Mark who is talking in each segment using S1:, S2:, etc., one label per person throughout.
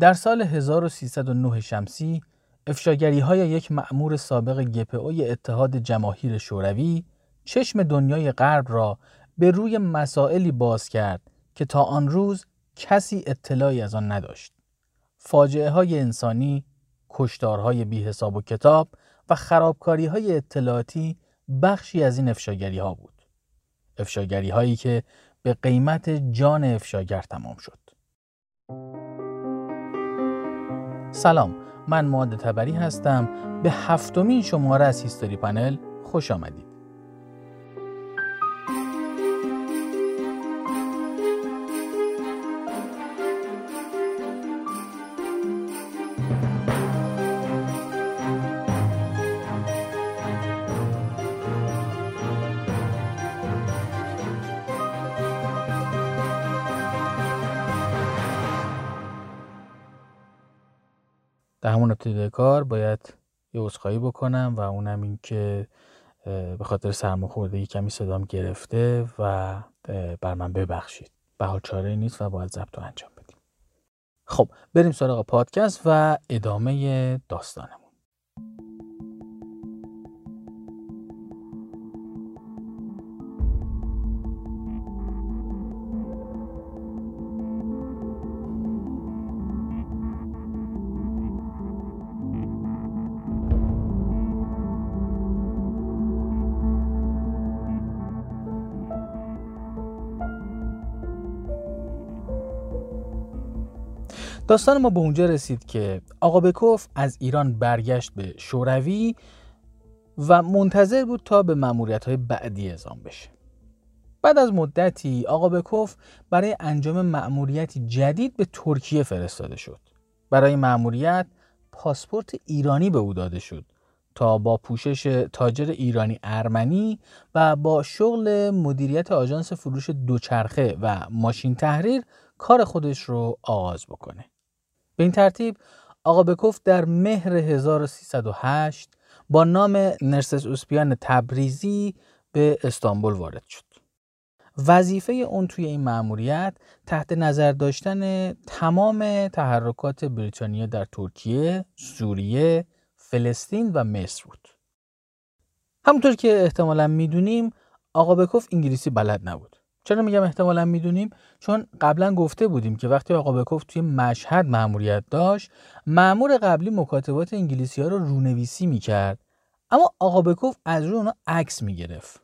S1: در سال 1309 شمسی افشاگری های یک مأمور سابق گپئوی اتحاد جماهیر شوروی چشم دنیای غرب را به روی مسائلی باز کرد که تا آن روز کسی اطلاعی از آن نداشت. فاجعه های انسانی، کشتارهای بی حساب و کتاب و خرابکاری های اطلاعاتی بخشی از این افشاگری ها بود. افشاگری هایی که به قیمت جان افشاگر تمام شد. سلام من معاد تبری هستم. به هفتمین شماره از هیستوری پنل خوش آمدید. ابتدای کار باید یه عذرخواهی بکنم و اونم این که به خاطر سرماخوردگی کمی صدام گرفته و بر من ببخشید. به حال چاره نیست و باید ضبط رو انجام بدیم. خب بریم سراغ پادکست و ادامه داستانمون. داستان ما به اونجا رسید که آقا بکوف از ایران برگشت به شوروی و منتظر بود تا به مأموریت های بعدی اعزام بشه. بعد از مدتی آقا بکوف برای انجام مأموریتی جدید به ترکیه فرستاده شد. برای مأموریت پاسپورت ایرانی به او داده شد تا با پوشش تاجر ایرانی ارمنی و با شغل مدیریت آژانس فروش دوچرخه و ماشین تحریر کار خودش رو آغاز بکنه. به این ترتیب آقا بکوف در مهر 1308 با نام نرسس اوسپیان تبریزی به استانبول وارد شد. وظیفه اون توی این مأموریت تحت نظر داشتن تمام تحرکات بریتانیا در ترکیه، سوریه، فلسطین و مصر بود. همونطور که احتمالا می‌دونیم آقا بکوف انگلیسی بلد نبود. چرا میگم احتمالا می‌دونیم؟ چون قبلا گفته بودیم که وقتی آقا بکوف توی مشهد مأموریت داشت مأمور قبلی مکاتبات انگلیسی ها رو رونویسی می‌کرد. اما آقا بکوف از روی اونا عکس می‌گرفت.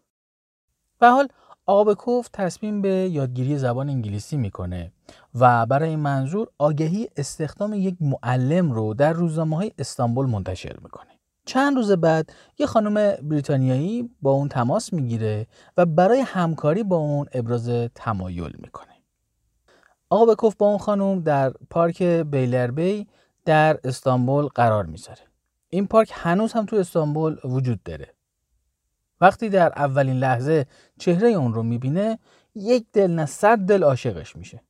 S1: به حال آقا بکوف تصمیم به یادگیری زبان انگلیسی می‌کنه و برای منظور آگهی استخدام یک معلم رو در روزنامه های استانبول منتشر می‌کنه. چند روز بعد یه خانم بریتانیایی با اون تماس می‌گیره و برای همکاری با اون ابراز تمایل می‌کنه. آقا بکوف با اون خانم در پارک بیلربی در استانبول قرار می‌ذاره. این پارک هنوز هم تو استانبول وجود داره. وقتی در اولین لحظه چهره اون رو می‌بینه یک دل نه صد دل عاشقش میشه.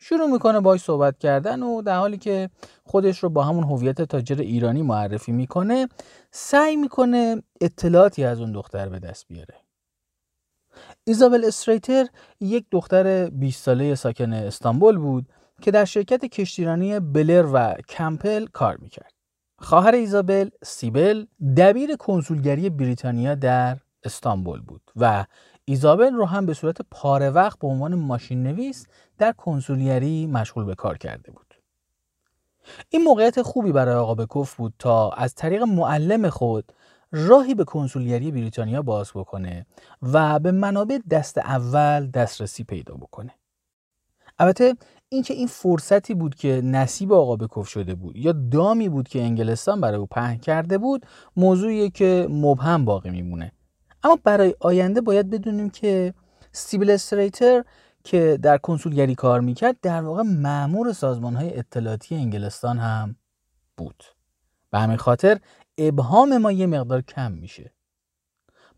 S1: شروع می‌کنه باش صحبت کردن و در حالی که خودش رو با همون هویت تاجر ایرانی معرفی می‌کنه سعی می‌کنه اطلاعاتی از اون دختر به دست بیاره ایزابل استریتر یک دختر 20 ساله ساکن استانبول بود که در شرکت کشتیرانی بلر و کمپل کار می‌کرد. خواهر ایزابل سیبل دبیر کنسولگری بریتانیا در استانبول بود و ایزابل رو هم به صورت پاره وقت به عنوان ماشین نویس در کنسولیری مشغول به کار کرده بود. این موقعیت خوبی برای آقا بکوف بود تا از طریق معلم خود راهی به کنسولیری بریتانیا باز بکنه و به منابع دست اول دسترسی پیدا بکنه. البته اینکه این فرصتی بود که نصیب آقا بکوف شده بود یا دامی بود که انگلستان برای او پهن کرده بود موضوعی که مبهم باقی میمونه اما برای آینده باید بدونیم که سیبل استریتر که در کنسولگری کار می‌کرد در واقع معمور سازمان های اطلاعاتی انگلستان هم بود. به همین خاطر ابهام ما یه مقدار کم میشه.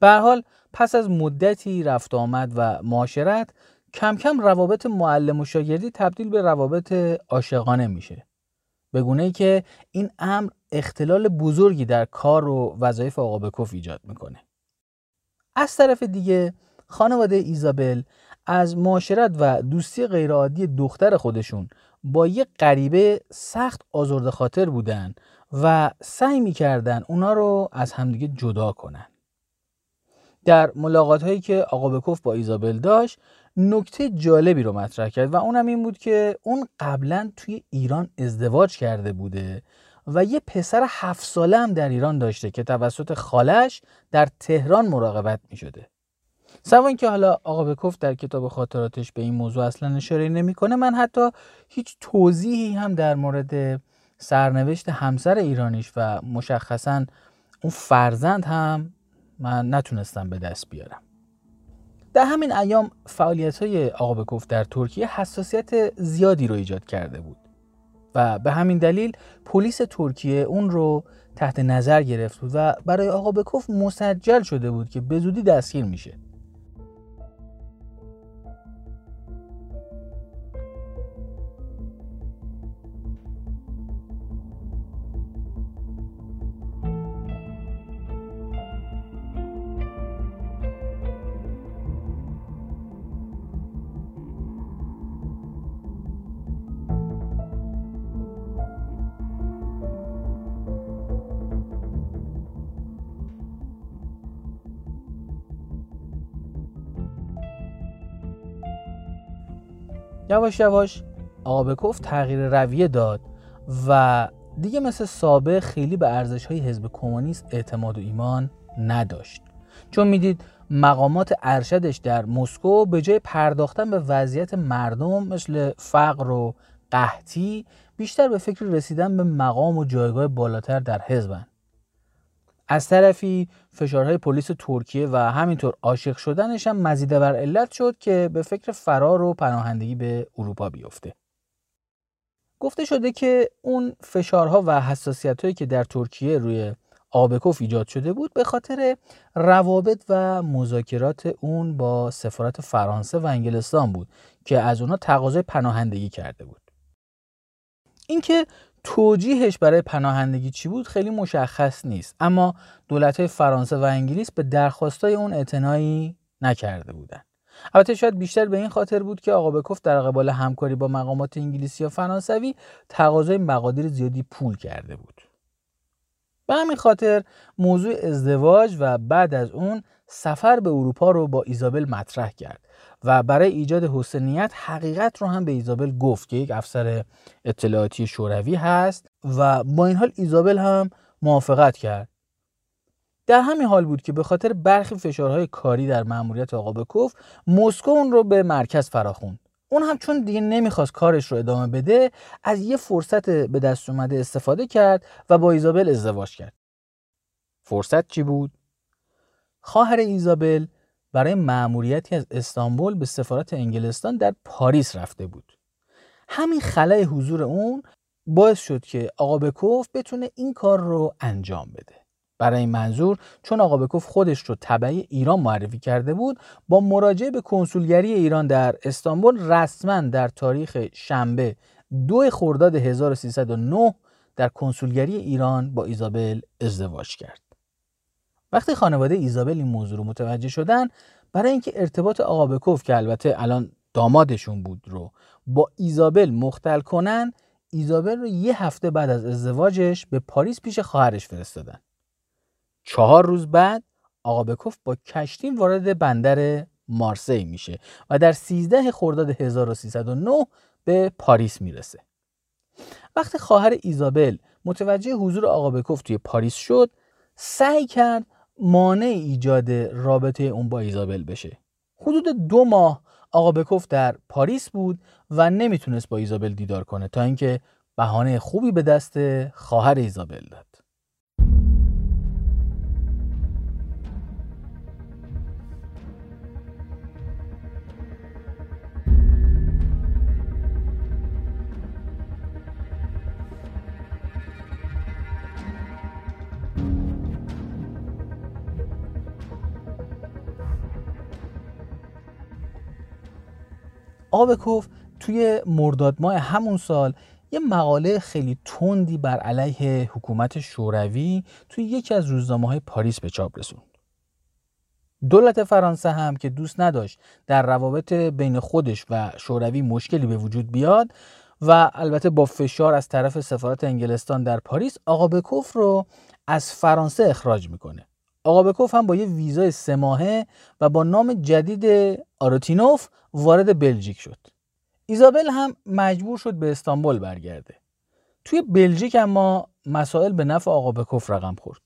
S1: به حال پس از مدتی رفت آمد و معاشرت کم کم روابط معلم و شاگردی تبدیل به روابط عاشقانه میشه. به گونه ای که این امر اختلال بزرگی در کار و وظایف آقا بکوف ایجاد می‌کنه. از طرف دیگه خانواده ایزابل از معاشرت و دوستی غیرعادی دختر خودشون با یه غریبه سخت آزرده خاطر بودن و سعی می‌کردن اونا رو از همدیگه جدا کنن. در ملاقات هایی که آقا بکوف با ایزابل داشت نکته جالبی رو مطرح کرد و اونم این بود که اون قبلا توی ایران ازدواج کرده بوده و یه پسر هفت ساله هم در ایران داشته که توسط خالش در تهران مراقبت می شده. سوان که حالا آقا بکوف در کتاب خاطراتش به این موضوع اصلا اشاره نمی‌کنه من حتی هیچ توضیحی هم در مورد سرنوشت همسر ایرانیش و مشخصا اون فرزند هم من نتونستم به دست بیارم. در همین ایام فعالیت های آقا بکوف در ترکیه حساسیت زیادی رو ایجاد کرده بود و به همین دلیل پلیس ترکیه اون رو تحت نظر گرفت بود و برای آقا بکوف مسجل شده بود که به زودی دستگیر میشه. یواش یواش آقا تغییر رویه داد و دیگه مثل سابق خیلی به ارزش های حزب کمونیست اعتماد و ایمان نداشت. چون می‌دید مقامات ارشدش در مسکو به جای پرداختن به وضعیت مردم مثل فقر و قحطی بیشتر به فکر رسیدن به مقام و جایگاه بالاتر در حزبن. از طرفی فشارهای پلیس ترکیه و همینطور عاشق شدنش هم مزیده بر علت شد که به فکر فرار و پناهندگی به اروپا بیفته. گفته شده که اون فشارها و حساسیت هایی که در ترکیه روی آبکوف ایجاد شده بود به خاطر روابط و مذاکرات اون با سفارت فرانسه و انگلستان بود که از اونها تقاضای پناهندگی کرده بود. اینکه توجیهش برای پناهندگی چی بود خیلی مشخص نیست. اما دولت فرانسه و انگلیس به درخواستای اون اعتنایی نکرده بودند. البته شاید بیشتر به این خاطر بود که آقا بکوف در قبال همکاری با مقامات انگلیسی و فرانسوی تقاضای مقادیر زیادی پول کرده بود. به همین خاطر موضوع ازدواج و بعد از اون سفر به اروپا رو با ایزابل مطرح کرد. و برای ایجاد حسنیت حقیقت رو هم به ایزابل گفت که یک افسر اطلاعاتی شوروی هست و با این حال ایزابل هم موافقت کرد. در همین حال بود که به خاطر برخی فشارهای کاری در مأموریت آقا بکوف مسکو اون رو به مرکز فراخوند. اون هم چون دیگه نمی‌خواست کارش رو ادامه بده از یه فرصت به دست اومده استفاده کرد و با ایزابل ازدواج کرد. فرصت چی بود؟ خواهر ایزابل برای مأموریتی از استانبول به سفارت انگلستان در پاریس رفته بود. همین خلای حضور اون باعث شد که آقا بکوف بتونه این کار رو انجام بده. برای این منظور چون آقا بکوف خودش رو تبعی ایران معرفی کرده بود با مراجعه به کنسولگری ایران در استانبول رسما در تاریخ شنبه دو خرداد 1309 در کنسولگری ایران با ایزابل ازدواج کرد. وقتی خانواده ایزابل این موضوع رو متوجه شدن برای اینکه ارتباط آقا بکوف که البته الان دامادشون بود رو با ایزابل مختل کنن ایزابل رو یه هفته بعد از ازدواجش به پاریس پیش خواهرش فرستادن. چهار روز بعد آقا بکوف با کشتی وارد بندر مارسی میشه و در 13 خرداد 1309 به پاریس می‌رسه. وقتی خواهر ایزابل متوجه حضور آقا بکوف توی پاریس شد سعی کرد مانع ایجاد رابطه اون با ایزابل بشه. حدود دو ماه آقا بکوف در پاریس بود و نمی‌تونست با ایزابل دیدار کنه تا اینکه بهانه خوبی به دست خواهر ایزابل داد. آبکوف توی مرداد ماه همون سال یه مقاله خیلی تندی بر علیه حکومت شوروی توی یکی از روزنامه های پاریس به چاپ رسوند. دولت فرانسه هم که دوست نداشت در روابط بین خودش و شوروی مشکلی به وجود بیاد و البته با فشار از طرف سفارت انگلستان در پاریس آقا بکوف رو از فرانسه اخراج می‌کنه آقا بکوف هم با یه ویزای سه ماهه و با نام جدید آروتینوف وارد بلژیک شد. ایزابل هم مجبور شد به استانبول برگرده. توی بلژیک اما مسائل به نفع آقا بکوف رقم خورد.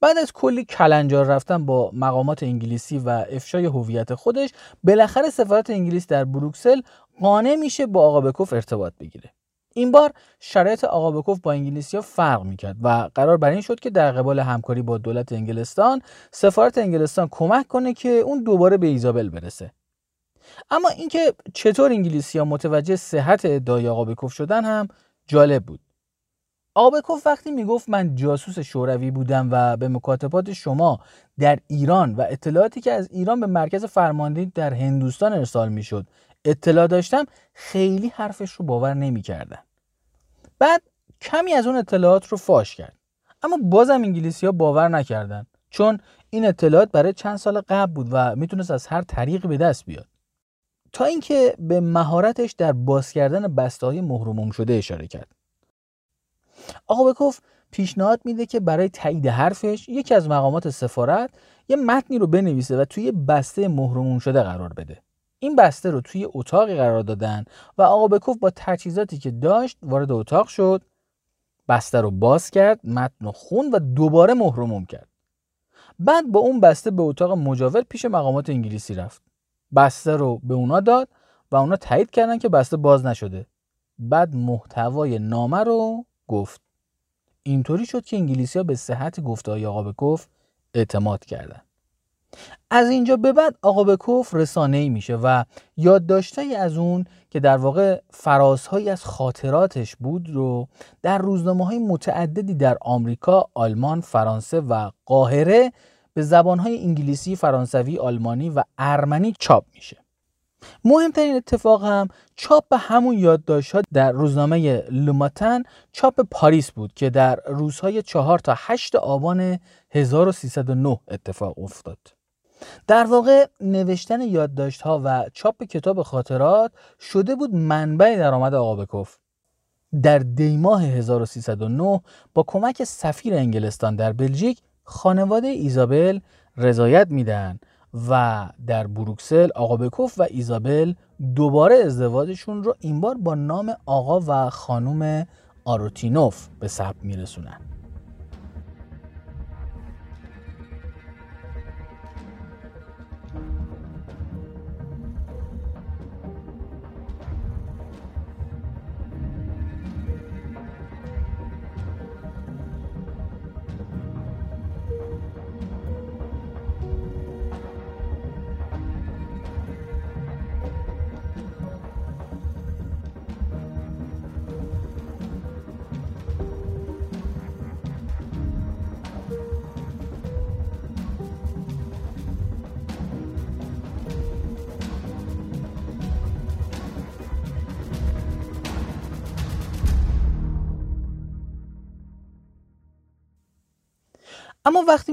S1: بعد از کلی کلنجار رفتن با مقامات انگلیسی و افشای هویت خودش بالاخره سفارت انگلیس در بروکسل قانع میشه با آقا بکوف ارتباط بگیره. این بار شرایط آقا بکوف با انگلیسی ها فرق می‌کرد و قرار بر این شد که در قبال همکاری با دولت انگلستان سفارت انگلستان کمک کنه که اون دوباره به ایزابل برسه. اما اینکه چطور انگلیسی ها متوجه صحت ادعای آقا بکوف شدن هم جالب بود. آبکوف وقتی می‌گفت من جاسوس شوروی بودم و به مکاتبات شما در ایران و اطلاعاتی که از ایران به مرکز فرماندهی در هندوستان ارسال می‌شد اطلاع داشتم خیلی حرفش رو باور نمی‌کردن. بعد کمی از اون اطلاعات رو فاش کرد. اما بازم انگلیسی ها باور نکردن چون این اطلاعات برای چند سال قبل بود و می‌تونست از هر طریقی به دست بیاد. تا اینکه به مهارتش در باز کردن بسته های مهرموم شده اشاره کرد. آقا بکوف پیشنهاد میده که برای تایید حرفش یکی از مقامات سفارت یه متنی رو بنویسه و توی بسته مهرموم شده قرار بده. این بسته رو توی اتاقی قرار دادن و آقا بکوف با تجهیزاتی که داشت وارد اتاق شد بسته رو باز کرد متن رو خون و دوباره مهرموم کرد. بعد با اون بسته به اتاق مجاور پیش مقامات انگلیسی رفت. بسته رو به اونا داد و اونا تایید کردن که بسته باز نشده. بعد محتوای نامه رو گفت. اینطوری شد که انگلیسی ها به صحت گفته های آقا بکوف اعتماد کردند. از اینجا به بعد آقا بکوف رسانه ای میشه و یادداشتهایی از اون که در واقع فرازهایی از خاطراتش بود رو در روزنامه های متعددی در آمریکا، آلمان، فرانسه و قاهره به زبانهای انگلیسی، فرانسوی، آلمانی و ارمنی چاپ میشه. مهمترین اتفاق هم چاپ همون یادداشت ها در روزنامه لوماتن چاپ پاریس بود که در روزهای 4 تا 8 آبان 1309 اتفاق افتاد. در واقع نوشتن یادداشت ها و چاپ کتاب خاطرات شده بود منبع درآمد آقا بکوف. در دیماه 1309 با کمک سفیر انگلستان در بلژیک خانواده ایزابل رضایت میدن و در بروکسل آقا بکوف و ایزابل دوباره ازدواجشون رو این بار با نام آقا و خانم آروتینوف به ثبت میرسونن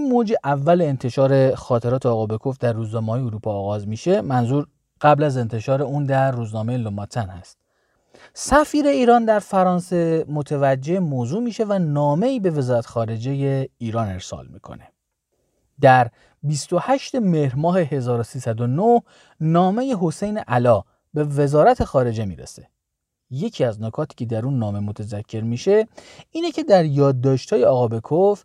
S1: موج اول انتشار خاطرات آقا بکوف در روزنامه اروپا آغاز میشه. منظور قبل از انتشار اون در روزنامه لوماتن هست. سفیر ایران در فرانسه متوجه موضوع میشه و نامه ای به وزارت خارجه ایران ارسال می‌کنه. در 28 مهر ماه 1309 نامه حسین علا به وزارت خارجه می‌رسه. یکی از نکاتی که در اون نامه متذکر میشه اینه که در یادداشت‌های آقا بکوف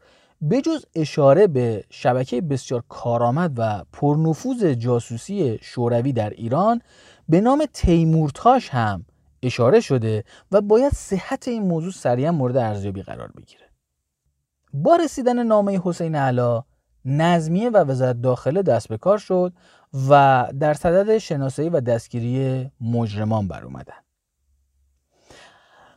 S1: بجز اشاره به شبکه بسیار کارآمد و پرنفوذ جاسوسی شوروی در ایران به نام تیمورتاش هم اشاره شده و باید صحت این موضوع سریعا مورد ارزیابی قرار بگیره. با رسیدن نامه حسین علا نظمیه و وزارت داخله دست به کار شد و در صدد شناسایی و دستگیری مجرمان بر اومدن.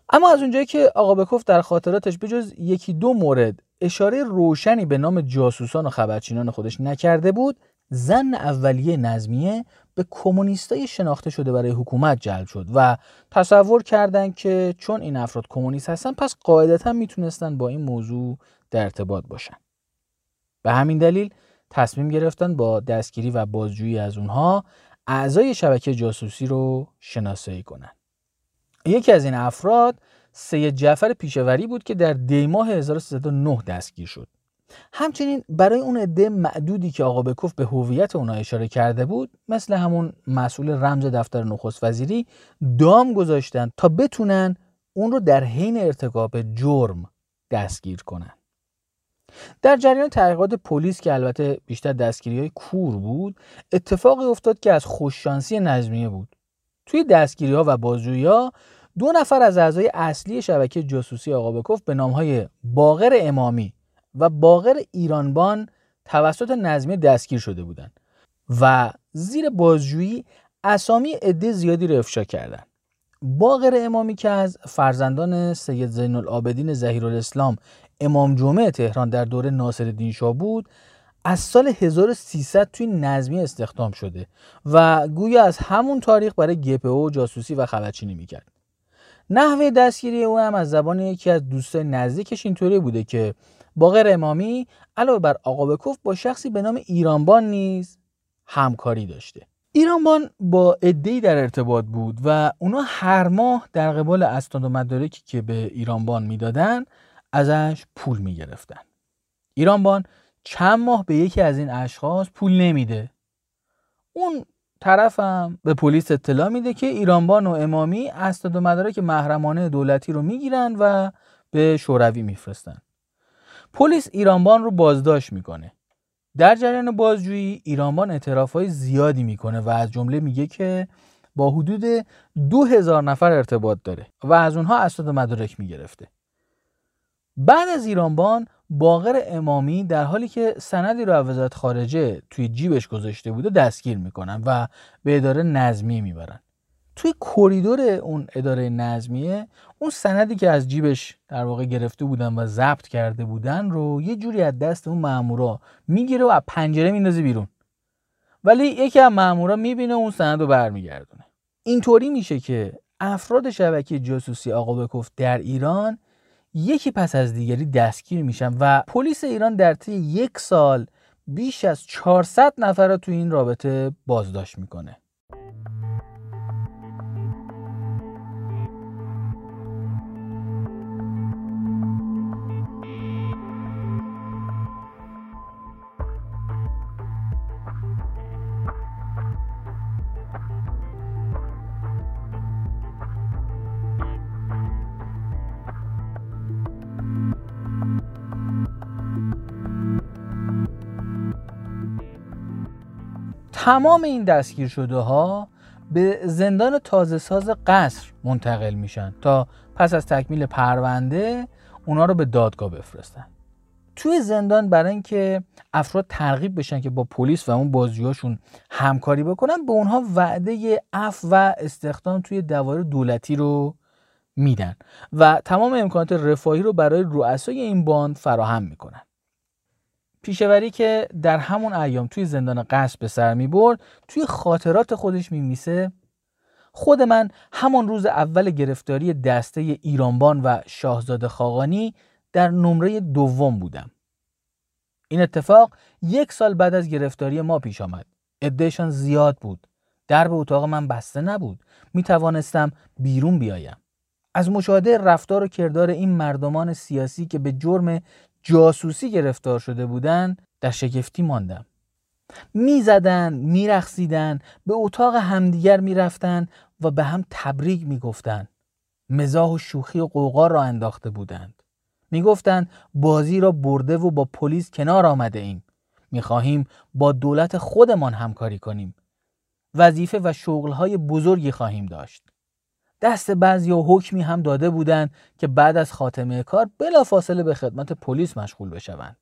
S1: اما از اونجایی که آقا بکوف در خاطراتش بجز یکی دو مورد اشاره روشنی به نام جاسوسان و خبرچینان خودش نکرده بود زن اولیه نظمیه به کمونیستای شناخته شده برای حکومت جلب شد و تصور کردند که چون این افراد کمونیست هستن پس قاعدتا می‌تونستن با این موضوع در ارتباط باشن. به همین دلیل تصمیم گرفتن با دستگیری و بازجویی از اونها اعضای شبکه جاسوسی رو شناسایی کنن. یکی از این افراد سید جعفر پیشوری بود که در دیماه 1309 دستگیر شد. همچنین برای اون عده معدودی که آقا بکوف به هویت اونا اشاره کرده بود مثل همون مسئول رمز دفتر نخست وزیری دام گذاشتن تا بتونن اون رو در حین ارتکاب جرم دستگیر کنن. در جریان تحقیقات پلیس که البته بیشتر دستگیری های کور بود اتفاقی افتاد که از خوششانسی نظمیه بود. توی دستگیری ها و بازجویی دو نفر از اعضای اصلی شبکه جاسوسی آقا بکوف به نام های باقر امامی و باقر ایرانبان توسط نظمیه دستگیر شده بودند و زیر بازجویی اسامی عده زیادی را افشا کردند. باقر امامی که از فرزندان سید زین العابدین زهیر الاسلام امام جمعه تهران در دوره ناصر شاه بود از سال 1300 توی نظمی استخدام شده و گویا از همون تاریخ برای گپو جاسوسی و خبرچینی می‌کرد. نحوه دستگیری او هم از زبان یکی از دوستای نزدیکش اینطوری بوده که باقر امامی علاوه بر آقا بکوف با شخصی به نام ایرانبان نیز همکاری داشته. ایرانبان با ادهی در ارتباط بود و اونا هر ماه در قبال اسناد و مدارکی که به ایرانبان می‌دادن ازش پول می‌گرفتن. ایرانبان چند ماه به یکی از این اشخاص پول نمیده. اون طرفم به پلیس اطلاع میده که ایرانبان و امامی اسناد و مدارک محرمانه دولتی رو می‌گیرن و به شوروی میفرستن. پلیس ایرانبان رو بازداشت می‌کنه. در جریان بازجویی ایرانبان اعترافهای زیادی می‌کنه و از جمله میگه که با حدود دو هزار نفر ارتباط داره و از اونها اسناد مدارک می‌گرفته. بعد از ایرانبان باقر امامی در حالی که سندی رو از وزارت خارجه توی جیبش گذاشته بوده دستگیر می‌کنن و به اداره نظمی می‌برن. توی کریدور اون اداره نظمیه اون سندی که از جیبش در واقع گرفته بودن و ضبط کرده بودن رو یه جوری از دست اون مامورا می‌گیره و از پنجره میندازه بیرون. ولی یکی از مامورا می‌بینه اون سند رو برمیگردونه. اینطوری میشه که افراد شبکه جاسوسی آقا بکوف در ایران یکی پس از دیگری دستگیر میشن و پلیس ایران در طی یک سال بیش از 400 نفر رو تو این رابطه بازداشت می‌کنه. تمام این دستگیر شده ها به زندان تازه ساز قصر منتقل میشن تا پس از تکمیل پرونده اونا رو به دادگاه بفرستن. توی زندان برای اینکه افراد ترغیب بشن که با پلیس و اون بازجوهاشون همکاری بکنن به اونها وعده اف و استخدام توی دوار دولتی رو میدن و تمام امکانات رفاهی رو برای رؤسای این باند فراهم می‌کنن. پیشوری که در همون ایام توی زندان قصب به سر می برد توی خاطرات خودش می میسه خود من همان روز اول گرفتاری دسته ایرانبان و شاهزاده خاقانی در نمره دوم بودم. این اتفاق یک سال بعد از گرفتاری ما پیش آمد. ادهشان زیاد بود. درب اتاق من بسته نبود. می توانستم بیرون بیایم. از مشاهده رفتار و کردار این مردمان سیاسی که به جرم جاسوسی گرفتار شده بودند در شگفتی ماندم. می‌زدن میرخصیدن به اتاق همدیگر می‌رفتن و به هم تبریک می‌گفتند. مزاح و شوخی و قوقا را انداخته بودند. می‌گفتند بازی را برده و با پلیس کنار آمده ایم. می‌خواهیم با دولت خودمان همکاری کنیم. وظیفه و شغلهای بزرگی خواهیم داشت. دست بعضی و حکمی هم داده بودند که بعد از خاتمه کار بلافاصله به خدمت پلیس مشغول بشوند.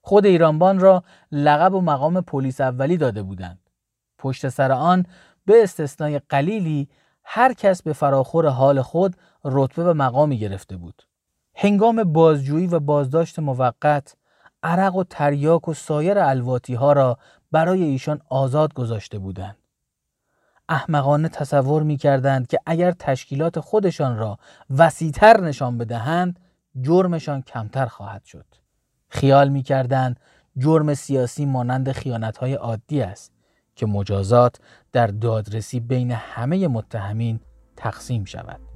S1: خود ایرانبان را لقب و مقام پلیس اولی داده بودند. پشت سر آن به استثنای قلیلی هر کس به فراخور حال خود رتبه و مقامی گرفته بود. هنگام بازجویی و بازداشت موقت عرق و تریاک و سایر الواتی ها را برای ایشان آزاد گذاشته بودند. احمقانه تصور می کردند که اگر تشکیلات خودشان را وسیعتر نشان بدهند جرمشان کمتر خواهد شد. خیال می کردند جرم سیاسی مانند های عادی است که مجازات در دادرسی بین همه متهمین تقسیم شود.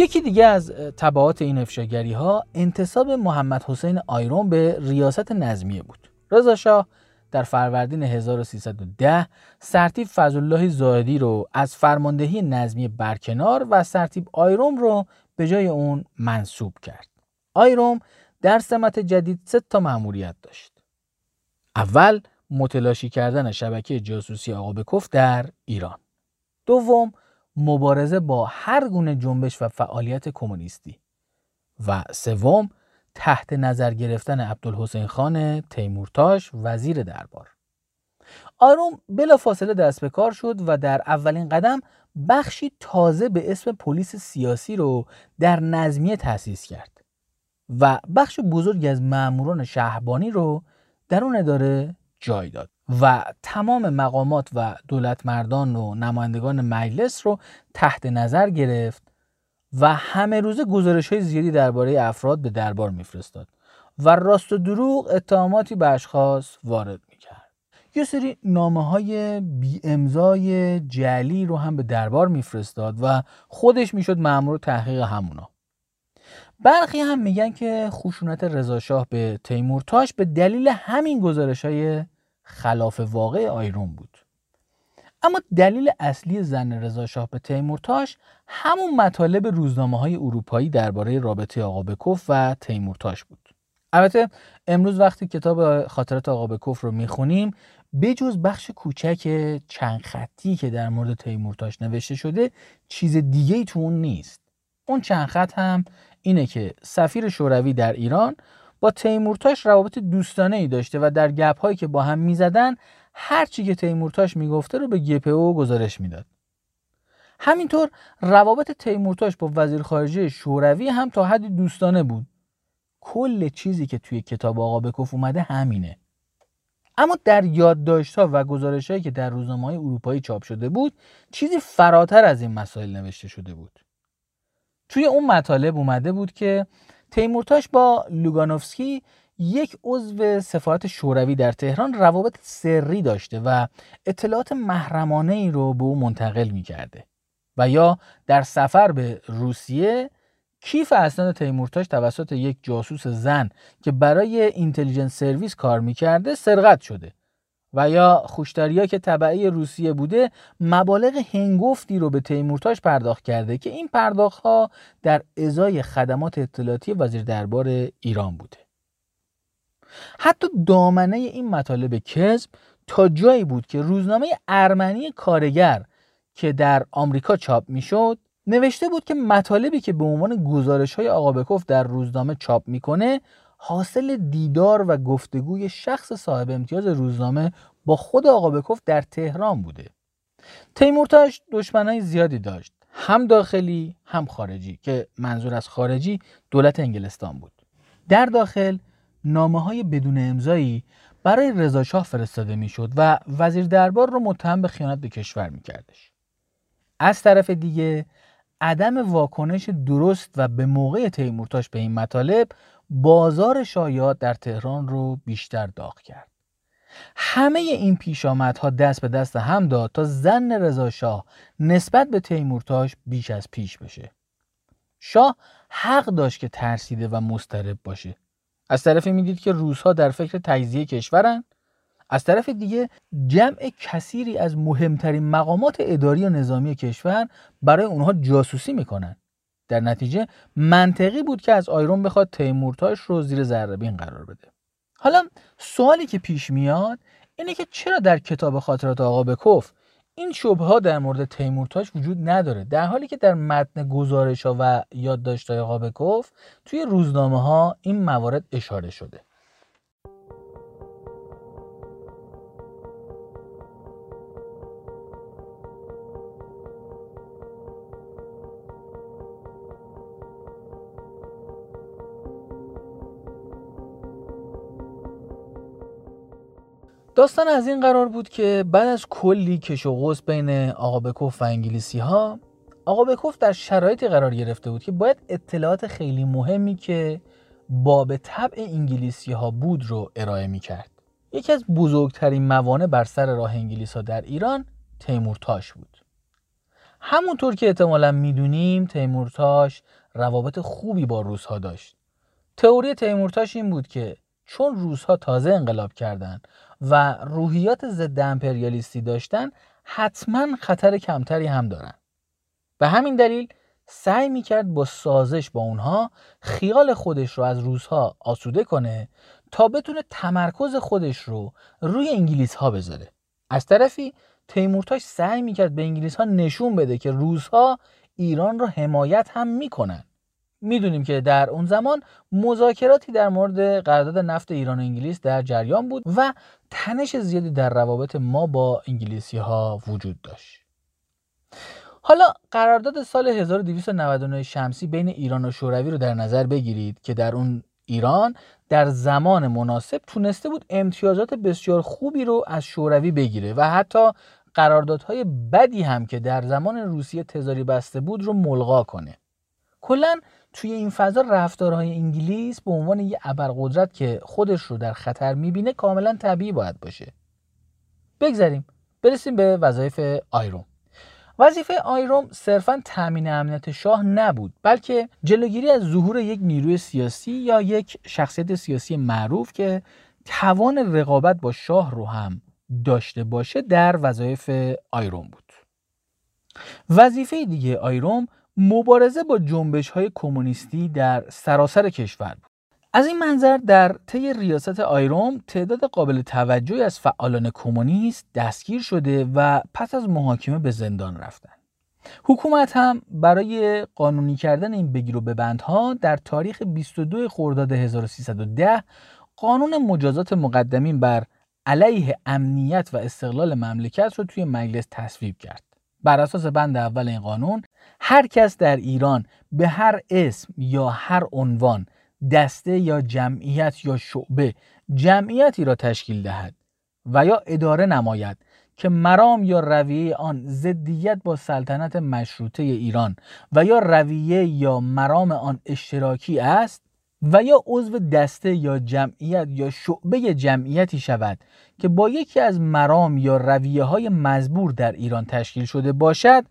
S1: یکی دیگه از تبعات این افشاگری ها انتصاب محمد حسین آیرون به ریاست نظمیه بود. رضا شاه در فروردین 1310 سرتیب فضلالله زاهدی رو از فرماندهی نظمی برکنار و سرتیب آیروم رو به جای اون منصوب کرد. آیروم در سمت جدید سه تا مأموریت داشت. اول متلاشی کردن شبکه جاسوسی آقا بکف در ایران. دوم مبارزه با هر گونه جنبش و فعالیت کمونیستی. و سوم تحت نظر گرفتن عبدالحسین خان تیمورتاش وزیر دربار. آروم بلا فاصله دست به کار شد و در اولین قدم بخشی تازه به اسم پلیس سیاسی رو در نظمیه تأسیس کرد. و بخش بزرگی از ماموران شهربانی رو در اون اداره جای داد. و تمام مقامات و دولت مردان و نمایندگان مجلس رو تحت نظر گرفت و همه روزه گزارش های زیادی درباره افراد به دربار میفرستاد و راست و دروغ اتهاماتی به اشخاص وارد می‌کرد. یه سری نامه های بی امضای جلی رو هم به دربار میفرستاد و خودش می‌شد مأمور تحقیق همونا. برخی هم میگن که خشونت رضاشاه به تیمورتاش به دلیل همین گزارش های خلاف واقع آیرون بود. اما دلیل اصلی زن رضا شاه به تیمورتاش همون مطالب روزنامه های اروپایی درباره رابطه آقا بکوف و تیمورتاش بود. البته امروز وقتی کتاب خاطرات آقا بکوف رو می‌خونیم بجز بخش کوچک چند خطی که در مورد تیمورتاش نوشته شده چیز دیگه ای تو اون نیست. اون چند خط هم اینه که سفیر شوروی در ایران با تیمورتاش روابط دوستانه ای داشته و در گپ هایی که با هم می‌زدن هر چی که تیمورتاش می‌گفته رو به گپو گزارش می‌داد. همینطور روابط تیمورتاش با وزیر خارجه شوروی هم تا حدی دوستانه بود. کل چیزی که توی کتاب آقا بکف اومده همینه. اما در یادداشت‌ها و گزارشهایی که در روزنامه‌های اروپایی چاپ شده بود چیزی فراتر از این مسائل نوشته شده بود. توی اون مطالب اومده بود که تیمورتاش با لوگانوفسکی یک عضو سفارت شوروی در تهران روابط سری داشته و اطلاعات محرمانه ای رو به او منتقل می کرده و یا در سفر به روسیه کیف اسناد تیمورتاش توسط یک جاسوس زن که برای اینتلیجنس سرویس کار می‌کرده سرقت شده. و یا خوشتریا که طبعی روسیه بوده مبالغ هنگفتی رو به تیمورتاش پرداخت کرده که این پرداخت ها در ازای خدمات اطلاعاتی وزیر دربار ایران بوده. حتی دامنه این مطالب کذب تا جایی بود که روزنامه ارمنی کارگر که در آمریکا چاپ می‌شد نوشته بود که مطالبی که به عنوان گزارش های آقا بکوف در روزنامه چاپ می‌کنه حاصل دیدار و گفتگوی شخص صاحب امتیاز روزنامه با خود آقا بکوف در تهران بوده. تیمورتاش دشمنای زیادی داشت هم داخلی هم خارجی که منظور از خارجی دولت انگلستان بود. در داخل نامه های بدون امضایی برای رضاشاه فرستاده می‌شد و وزیر دربار رو متهم به خیانت به کشور میکردش. از طرف دیگه عدم واکنش درست و به موقع تیمورتاش به این مطالب بازار شایعات در تهران رو بیشتر داغ کرد. همه این پیشامدها دست به دست هم داد تا زن رضا شاه نسبت به تیمورتاش بیش از پیش بشه. شاه حق داشت که ترسیده و مسترب باشه. از طرفی می‌دید که روزها در فکر تجزیه کشورن. از طرف دیگه جمع کثیری از مهمترین مقامات اداری و نظامی کشور برای اونها جاسوسی می‌کنن. در نتیجه منطقی بود که از آیرون بخواد تیمورتاش رو زیر ذره قرار بده. حالا سوالی که پیش میاد اینه که چرا در کتاب خاطرات آقا بکف این شبه ها در مورد تیمورتاش وجود نداره؟ در حالی که در متن گزارش ها و یادداشت های آقا بکف توی روزنامه ها این موارد اشاره شده. داستان از این قرار بود که بعد از کلی کش و قوس بین آقا بکوف و انگلیسی ها آقا بکوف در شرایطی قرار گرفته بود که باید اطلاعات خیلی مهمی که باب طبع انگلیسی ها بود رو ارائه می کرد. یکی از بزرگترین موانع بر سر راه انگلیس ها در ایران تیمورتاش بود. همونطور که احتمالا می‌دونیم تیمورتاش روابط خوبی با روزها داشت تئوری تیمورتاش این بود که چون روزها تازه انقلاب کردند و روحیات ضد امپریالیستی داشتن حتما خطر کمتری هم دارن. به همین دلیل سعی می‌کرد با سازش با اونها خیال خودش رو از روزها آسوده کنه تا بتونه تمرکز خودش رو روی انگلیس ها بذاره. از طرفی تیمورتاش سعی می‌کرد به انگلیس ها نشون بده که روزها ایران رو حمایت هم می‌کنن. می‌دونیم که در اون زمان مذاکراتی در مورد قرارداد نفت ایران و انگلیس در جریان بود و تنش زیادی در روابط ما با انگلیسی ها وجود داشت. حالا قرارداد سال 1299 شمسی بین ایران و شوروی رو در نظر بگیرید که در اون ایران در زمان مناسب تونسته بود امتیازات بسیار خوبی رو از شوروی بگیره و حتی قراردادهای بدی هم که در زمان روسیه تزاری بسته بود رو ملغا کنه. کلا توی این فضا رفتارهای انگلیس به عنوان یه ابرقدرت که خودش رو در خطر می‌بینه کاملا طبیعی باید باشه. بگذاریم برسیم به وظایف آیروم. وظیفه آیروم صرفا تامین امنیت شاه نبود بلکه جلوگیری از ظهور یک نیروی سیاسی یا یک شخصیت سیاسی معروف که توان رقابت با شاه رو هم داشته باشه در وظایف آیروم بود. وظیفه دیگه آیروم مبارزه با جنبش های کمونیستی در سراسر کشور بود از این منظر در طی ریاست آیروم تعداد قابل توجهی از فعالان کمونیست دستگیر شده و پس از محاکمه به زندان رفتن حکومت هم برای قانونی کردن این بگیر و ببندها در تاریخ 22 خرداد 1310 قانون مجازات مقدمین بر علیه امنیت و استقلال مملکت رو توی مجلس تصویب کرد. بر اساس بند اول این قانون هر کس در ایران به هر اسم یا هر عنوان دسته یا جمعیت یا شعبه جمعیتی را تشکیل دهد و یا اداره نماید که مرام یا رویه آن ضدیت با سلطنت مشروطه ایران و یا رویه یا مرام آن اشتراکی است و یا عضو دسته یا جمعیت یا شعبه جمعیتی شود که با یکی از مرام یا رویه های مزبور در ایران تشکیل شده باشد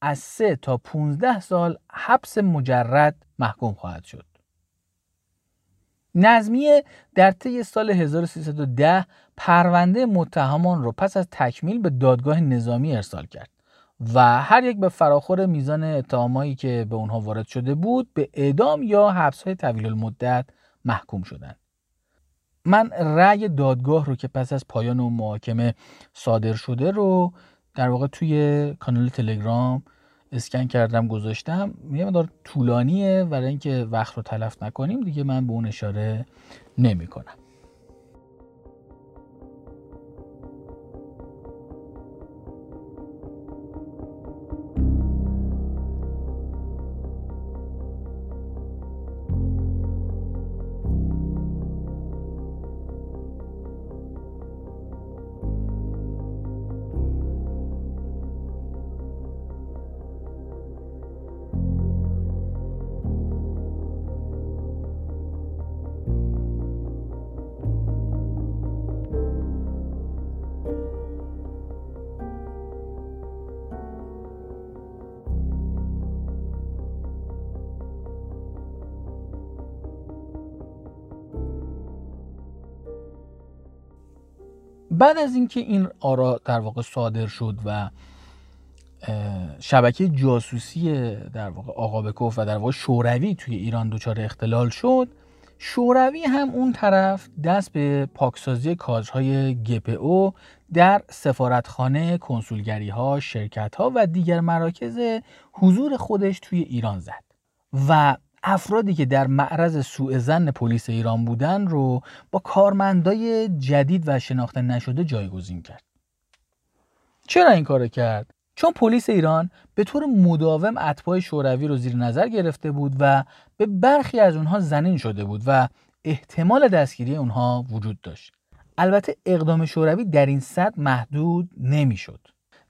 S1: از سه تا 15 سال حبس مجرد محکوم خواهد شد. نظمیه در طی سال 1310 پرونده متهمان را پس از تکمیل به دادگاه نظامی ارسال کرد و هر یک به فراخور میزان اتهامایی که به اونها وارد شده بود به اعدام یا حبس های طویل المدت محکوم شدند. من رأی دادگاه رو که پس از پایان اون محاکمه صادر شده رو در واقع توی کانال تلگرام اسکن کردم گذاشتم یه مدار طولانیه برای اینکه وقت رو تلف نکنیم دیگه من به اون اشاره نمی کنم بعد از اینکه این آرا در واقع صادر شد و شبکه جاسوسی در واقع آقا بکوف و در واقع شوروی توی ایران دچار اختلال شد شوروی هم اون طرف دست به پاکسازی کادرهای گپو در سفارتخانه، کنسولگری ها، شرکت ها و دیگر مراکز حضور خودش توی ایران زد. و افرادی که در معرض سوء زن پلیس ایران بودن رو با کارمندای جدید و شناخته نشده جایگزین کرد. چرا این کار کرد؟ چون پلیس ایران به طور مداوم اتباع شوروی رو زیر نظر گرفته بود و به برخی از اونها زنین شده بود و احتمال دستگیری اونها وجود داشت. البته اقدام شوروی در این صد محدود نمی‌شد.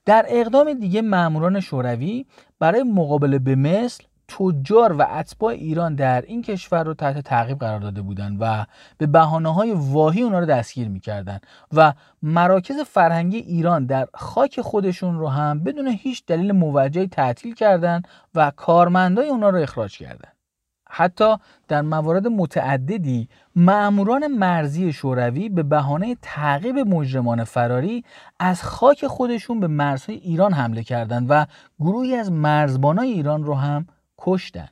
S1: در اقدام دیگه ماموران شوروی برای مقابله به مثل تجار و اتباع ایران در این کشور رو تحت تعقیب قرار داده بودند و به بهانه های واهی اونا رو دستگیر می‌کردن و مراکز فرهنگی ایران در خاک خودشون رو هم بدون هیچ دلیل موجهی تعطیل کردند و کارمندای اونا رو اخراج کردند. حتی در موارد متعددی معموران مرزی شوروی به بهانه تعقیب مجرمان فراری از خاک خودشون به مرزهای ایران حمله کردند و گروهی از مرزبانای ایران رو هم کشتن.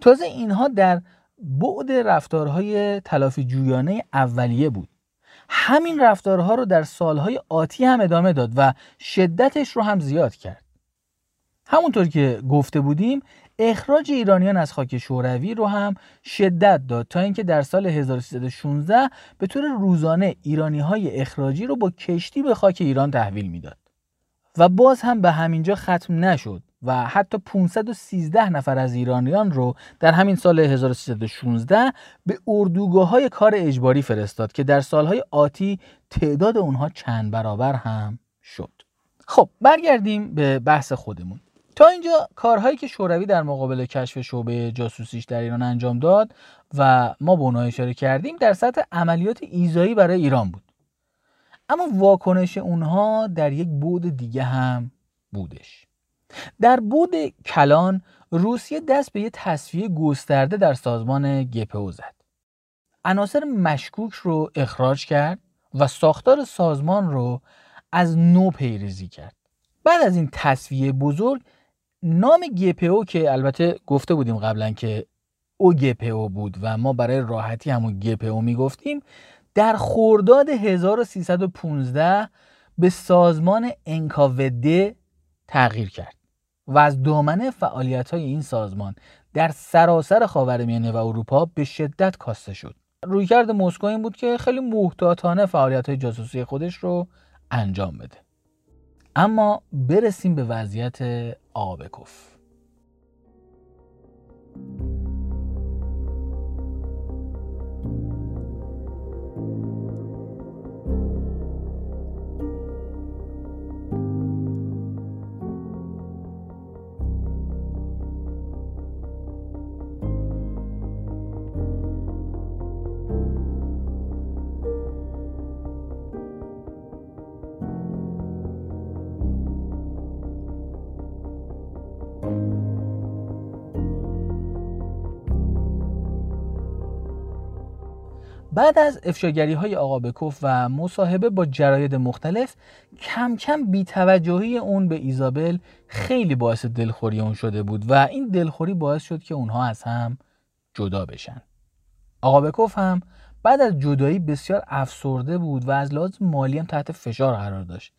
S1: تازه اینها در بعد رفتارهای تلافی جویانه اولیه بود. همین رفتارها رو در سالهای آتی هم ادامه داد و شدتش رو هم زیاد کرد. همونطور که گفته بودیم اخراج ایرانیان از خاک شوروی رو هم شدت داد تا اینکه در سال 1316 به طور روزانه ایرانی های اخراجی رو با کشتی به خاک ایران تحویل می‌داد. و باز هم به همینجا ختم نشد. و حتی 513 نفر از ایرانیان رو در همین سال 1316 به اردوگاه های کار اجباری فرستاد که در سالهای آتی تعداد اونها چند برابر هم شد. خب برگردیم به بحث خودمون. تا اینجا کارهایی که شوروی در مقابل کشف شعبه جاسوسیش در ایران انجام داد و ما به اونها اشاره کردیم در سطح عملیات ایزایی برای ایران بود. اما واکنش اونها در یک بود دیگه هم بودش. در بود کلان روسیه دست به یه تصفیه گسترده در سازمان گپو زد. عناصر مشکوک رو اخراج کرد و ساختار سازمان رو از نو پیریزی کرد. بعد از این تصفیه بزرگ نام گپو که البته گفته بودیم قبلا که او گپو بود و ما برای راحتی همون گپو می‌گفتیم در خورداد 1315 به سازمان انکاوده تغییر کرد. و از دامنه فعالیت های این سازمان در سراسر خاورمیانه و اروپا به شدت کاسته شد. رویکرد مسکو این بود که خیلی محتاطانه فعالیت های جاسوسی خودش رو انجام بده. اما برسیم به وضعیت آبکف بعد از افشاگری های آقا بکوف و مصاحبه با جراید مختلف کم کم بیتوجهی اون به ایزابل خیلی باعث دلخوری اون شده بود و این دلخوری باعث شد که اونها از هم جدا بشن. آقا بکوف هم بعد از جدایی بسیار افسرده بود و از لحاظ مالی هم تحت فشار قرار داشت.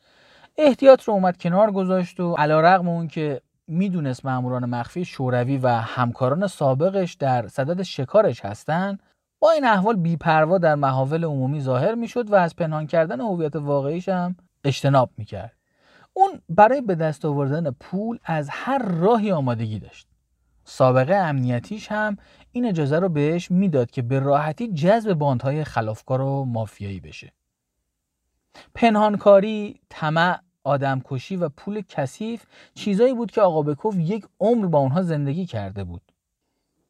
S1: احتیاط رو اومد کنار گذاشت و علا رقم اون که می‌دونست ماموران مخفی شوروی و همکاران سابقش در صدد شکارش هستند با این احوال بیپروا در محافل عمومی ظاهر می‌شد و از پنهان کردن هویت واقعیش هم اجتناب می‌کرد. اون برای به دست آوردن پول از هر راهی آمادگی داشت. سابقه امنیتیش هم این اجازه رو بهش می‌داد که به راحتی جذب باندهای خلافکار و مافیایی بشه. پنهانکاری، طمع، آدمکشی و پول کثیف چیزایی بود که آقا بکوف یک عمر با اونها زندگی کرده بود.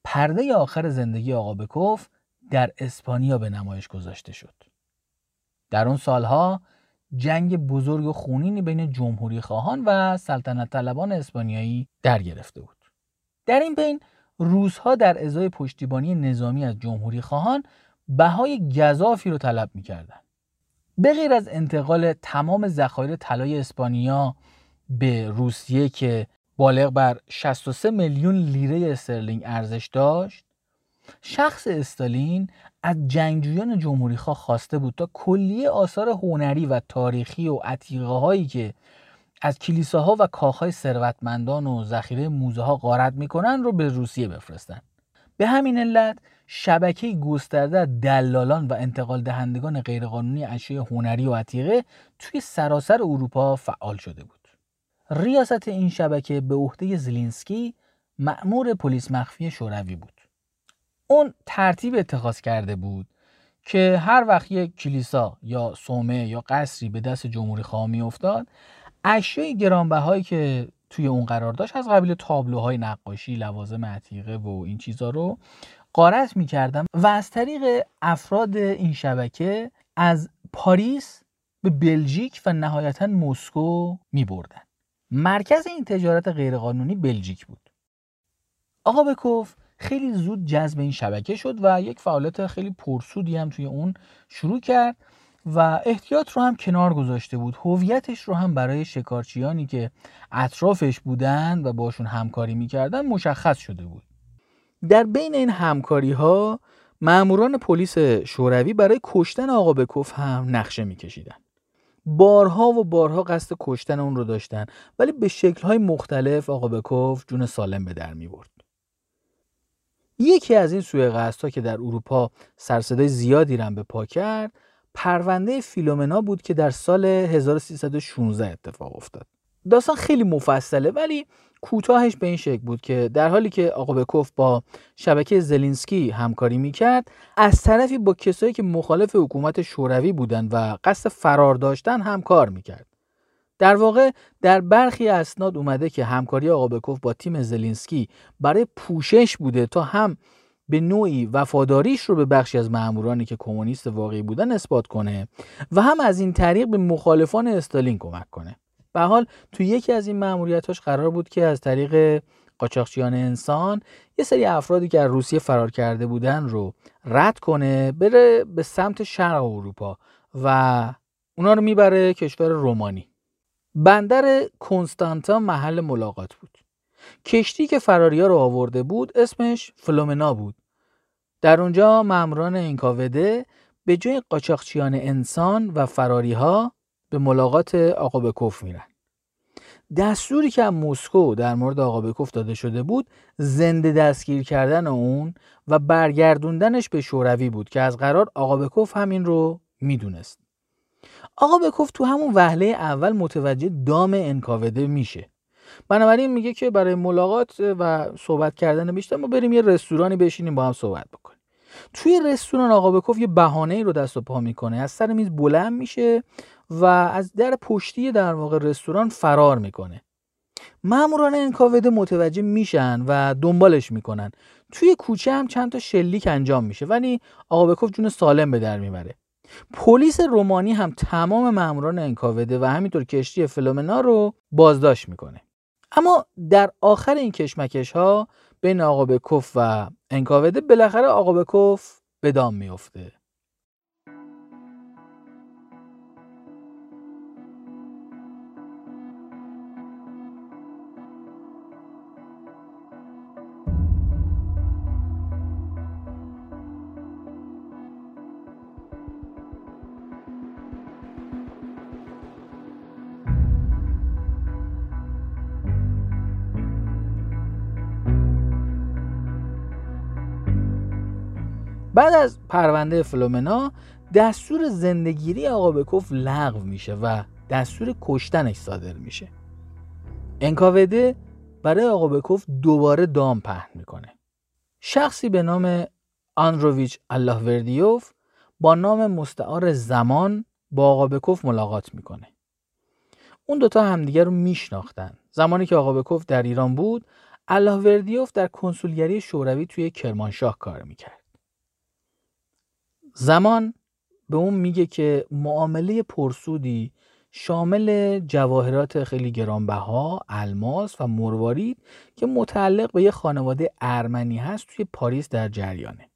S1: پرده آخر زندگی آقا بکوف در اسپانیا به نمایش گذاشته شد. در اون سالها جنگ بزرگ و خونینی بین جمهوری خواهان و سلطنت طلبان اسپانیایی در گرفته بود. در این بین روزها در ازای پشتیبانی نظامی از جمهوری خواهان بهای گذافی رو طلب می‌کردن. به غیر از انتقال تمام ذخایر طلای اسپانیا به روسیه که بالغ بر 63 میلیون لیره استرلینگ ارزش داشت شخص استالین از جنگجویان جمهوری خواه خواسته بود تا کلیه آثار هنری و تاریخی و عتیقه هایی که از کلیساها و کاخهای ثروتمندان و ذخیره موزه ها غارت می‌کنن رو به روسیه بفرستن. به همین علت شبکه گسترده دلالان و انتقال دهندگان غیرقانونی اشیاء هنری و عتیقه توی سراسر اروپا فعال شده بود. ریاست این شبکه به عهده زلینسکی مأمور پلیس مخفی شوروی بود. اون ترتیب اتخاذ کرده بود که هر وقت یک کلیسا یا صومعه یا قصری به دست جمهوری خواه می افتاد اشیای گرانبهایی که توی اون قرار داشت از قبیل تابلوهای نقاشی لوازم عتیقه و این چیزا رو قارت می‌کردن و از طریق افراد این شبکه از پاریس به بلژیک و نهایتا مسکو می بردن. مرکز این تجارت غیرقانونی بلژیک بود. آقا بکوف خیلی زود جذب این شبکه شد و یک فعالیت خیلی پرسودی هم توی اون شروع کرد و احتیاط رو هم کنار گذاشته بود. هویتش رو هم برای شکارچیانی که اطرافش بودند و باشون همکاری می‌کردن مشخص شده بود. در بین این همکاری ها ماموران پلیس شوروی برای کشتن آقا بکوف هم نقشه میکشیدن. بارها و بارها قصد کشتن اون رو داشتن ولی به شکلهای مختلف آقا بکوف جون سالم به در می برد. یکی از این سوی ها که در اروپا سرصدای زیادی رم به پا کرد پرونده فیلومنا بود که در سال 1316 اتفاق افتاد. داستان خیلی مفصله ولی کوتاهش به این شکل بود که در حالی که آقا بکوف با شبکه زلینسکی همکاری می‌کرد از طرفی با کسایی که مخالف حکومت شوروی بودند و قصد فرار داشتن همکار می‌کرد در واقع در برخی اسناد اومده که همکاری آقا بکوف با تیم زلینسکی برای پوشش بوده تا هم به نوعی وفاداریش رو به بخشی از مامورانی که کمونیست واقعی بودن اثبات کنه و هم از این طریق به مخالفان استالین کمک کنه. به حال تو یکی از این مأموریتاش قرار بود که از طریق قاچاقچیان انسان یه سری افرادی که از روسیه فرار کرده بودن رو رد کنه بره به سمت شرق اروپا و اونا رو می‌بره کشور رومانی. بندر کنستانتا محل ملاقات بود. کشتی که فراریا رو آورده بود اسمش فلومنا بود. در اونجا ماموران اینکاوده به جای قاچاقچیان انسان و فراری ها به ملاقات آقا بکوف میرن. دستوری که از مسکو در مورد آقا بکوف داده شده بود زنده دستگیر کردن اون و برگردوندنش به شوروی بود که از قرار آقا بکوف همین رو می‌دونست. آقا بکوف تو همون وهله اول متوجه دام انکاوده میشه. بنابراین میگه که برای ملاقات و صحبت کردن بیشتر ما بریم یه رستورانی بشینیم با هم صحبت بکنیم. توی رستوران آقا بکوف یه بهانه ای رو دست و پا می‌کنه. از سر میز بلند میشه و از در پشتی در واقع رستوران فرار می‌کنه. ماموران انکاوده متوجه میشن و دنبالش می‌کنن. توی کوچه هم چند تا شلیک انجام میشه. ولی آقا بکوف جون سالم به در می‌بره. پلیس رومانی هم تمام ماموران انکاوده و همینطور کشتی فلومنا رو بازداشت می‌کنه. اما در آخر این کشمکش ها بین آقا بکوف و انکاوده بالاخره آقا بکوف به دام میفته بعد از پرونده فلومنا دستور زندگیری آقا بکوف لغو میشه و دستور کشتنش صادر میشه. انکاوده برای آقا بکوف دوباره دام پهن می‌کنه. شخصی به نام آندروویچ وردیوف با نام مستعار زمان با آقا بکوف ملاقات می‌کنه. اون دوتا همدیگر رو میشناختن. زمانی که آقا بکوف در ایران بود وردیوف در کنسولگری شوروی توی کرمانشاه کار می‌کرد. زمان به اون میگه که معامله پرسودی شامل جواهرات خیلی گرانبها، الماس و مروارید که متعلق به یه خانواده ارمنی هست توی پاریس در جریانه.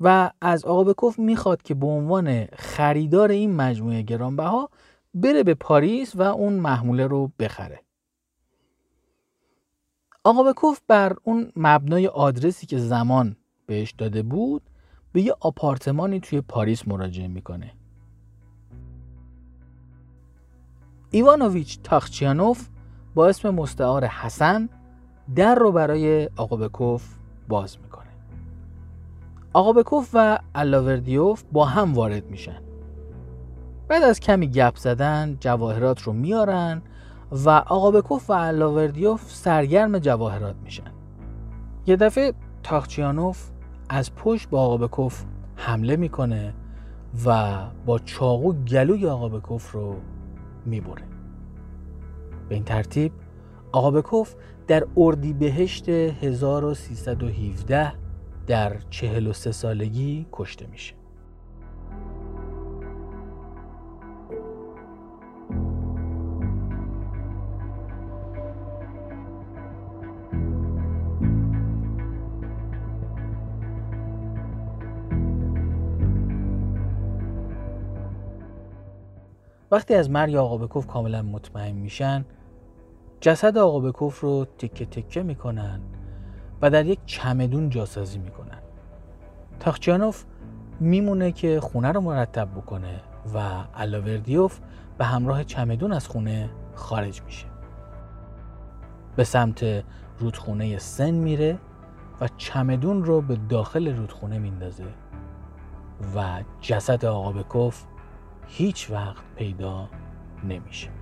S1: و از آقا بکوف می‌خواد که به عنوان خریدار این مجموعه گرانبها بره به پاریس و اون محموله رو بخره. آقا بکوف بر اون مبنای آدرسی که زمان بهش داده بود به یه آپارتمانی توی پاریس مراجعه می‌کنه. ایوانوویچ تاخچیانوف با اسم مستعار حسن در رو برای آقابکوف باز می‌کنه. آقابکوف و الاوردیوف با هم وارد میشن. بعد از کمی گپ زدن جواهرات رو میارن و آقابکوف و الاوردیوف سرگرم جواهرات میشن. یه دفعه تاخچیانوف از پشت به آقا بکف حمله می‌کنه و با چاقو گلوی آقا بکف رو می‌بره. به این ترتیب آقابکوف در اردیبهشت 1317 در 43 سالگی کشته میشه. وقتی از مرگ آقا بکوف کاملا مطمئن میشن جسد آقا بکوف رو تکه تکه می‌کنن و در یک چمدون جاسازی می‌کنن. تاخچیانوف میمونه که خونه رو مرتب بکنه و الاوردیوف به همراه چمدون از خونه خارج میشه. به سمت رودخونه سن میره و چمدون رو به داخل رودخونه میندازه و جسد آقا بکوف هیچ وقت پیدا نمیشه.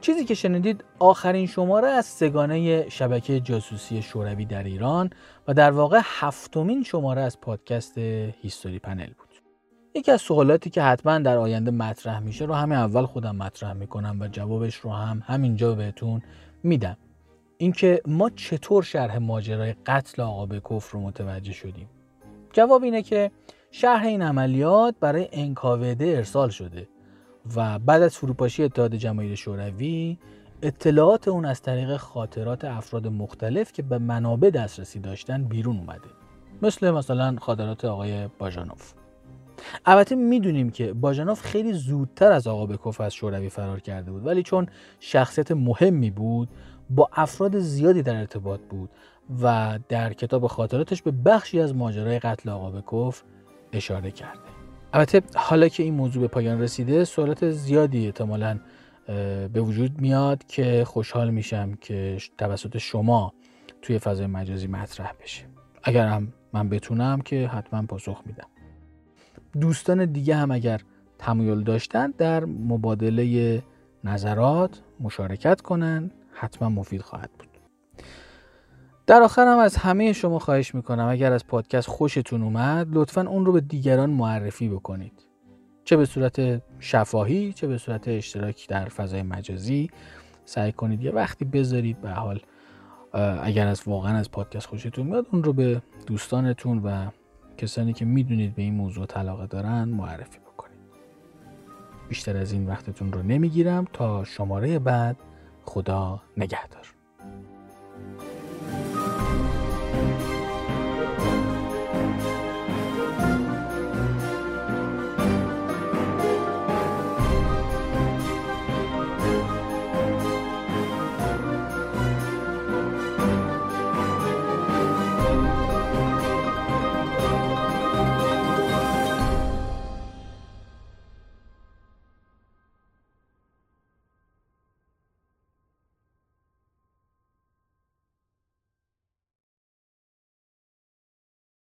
S1: چیزی که شنیدید آخرین شماره از سگانه شبکه جاسوسی شوروی در ایران و در واقع هفتمین شماره از پادکست هیستوری پنل بود. یکی از سوالاتی که حتما در آینده مطرح میشه رو همین اول خودم مطرح می‌کنم و جوابش رو هم همینجا بهتون میدم. اینکه ما چطور شرح ماجرای قتل آقا بکوف رو متوجه شدیم؟ جواب اینه که شرح این عملیات برای انکاوده ارسال شده. و بعد از فروپاشی اتحاد جماهیر شوروی اطلاعات اون از طریق خاطرات افراد مختلف که به منابع دسترسی داشتن بیرون اومده. مثل مثلا خاطرات آقای باژانوف. البته می‌دونیم که باژانوف خیلی زودتر از آقا بکوف از شوروی فرار کرده بود ولی چون شخصیت مهمی بود با افراد زیادی در ارتباط بود و در کتاب خاطراتش به بخشی از ماجرای قتل آقا بکوف اشاره کرده. البته حالا که این موضوع به پایان رسیده سوالات زیادی احتمالا به وجود میاد که خوشحال میشم که توسط شما توی فضای مجازی مطرح بشه. اگر هم من بتونم که حتما پاسخ میدم. دوستان دیگه هم اگر تمایل داشتن در مبادله نظرات مشارکت کنن حتما مفید خواهد در آخر هم از همه شما خواهش می‌کنم اگر از پادکست خوشتون اومد لطفا اون رو به دیگران معرفی بکنید. چه به صورت شفاهی چه به صورت اشتراک در فضای مجازی سعی کنید یه وقتی بذارید. به حال اگر از واقعا از پادکست خوشتون میاد اون رو به دوستانتون و کسانی که می‌دونید به این موضوع علاقه دارن معرفی بکنید. بیشتر از این وقتتون رو نمی‌گیرم. تا شماره بعد خدا نگهدار.